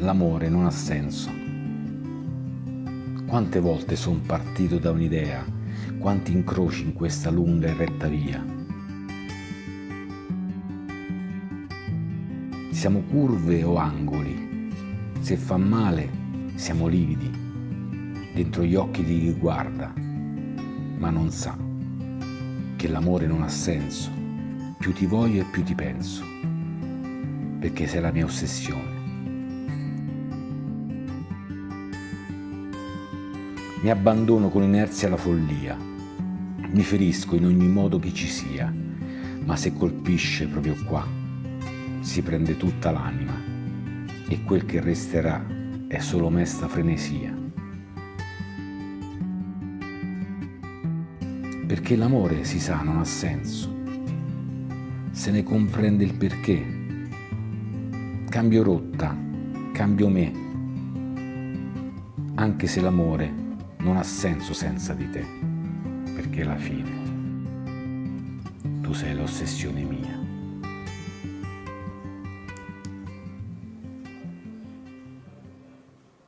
l'amore non ha senso. Quante volte son partito da un'idea, quanti incroci in questa lunga e retta via. Siamo curve o angoli, se fa male siamo lividi, dentro gli occhi di chi guarda, ma non sa che l'amore non ha senso, più ti voglio e più ti penso, perché sei la mia ossessione. Mi abbandono con inerzia alla follia, mi ferisco in ogni modo che ci sia, ma se colpisce proprio qua, si prende tutta l'anima e quel che resterà è solo mesta frenesia. Perché l'amore, si sa, non ha senso. Se ne comprende il perché. Cambio rotta, cambio me, anche se l'amore non ha senso senza di te, perché alla fine tu sei l'ossessione mia.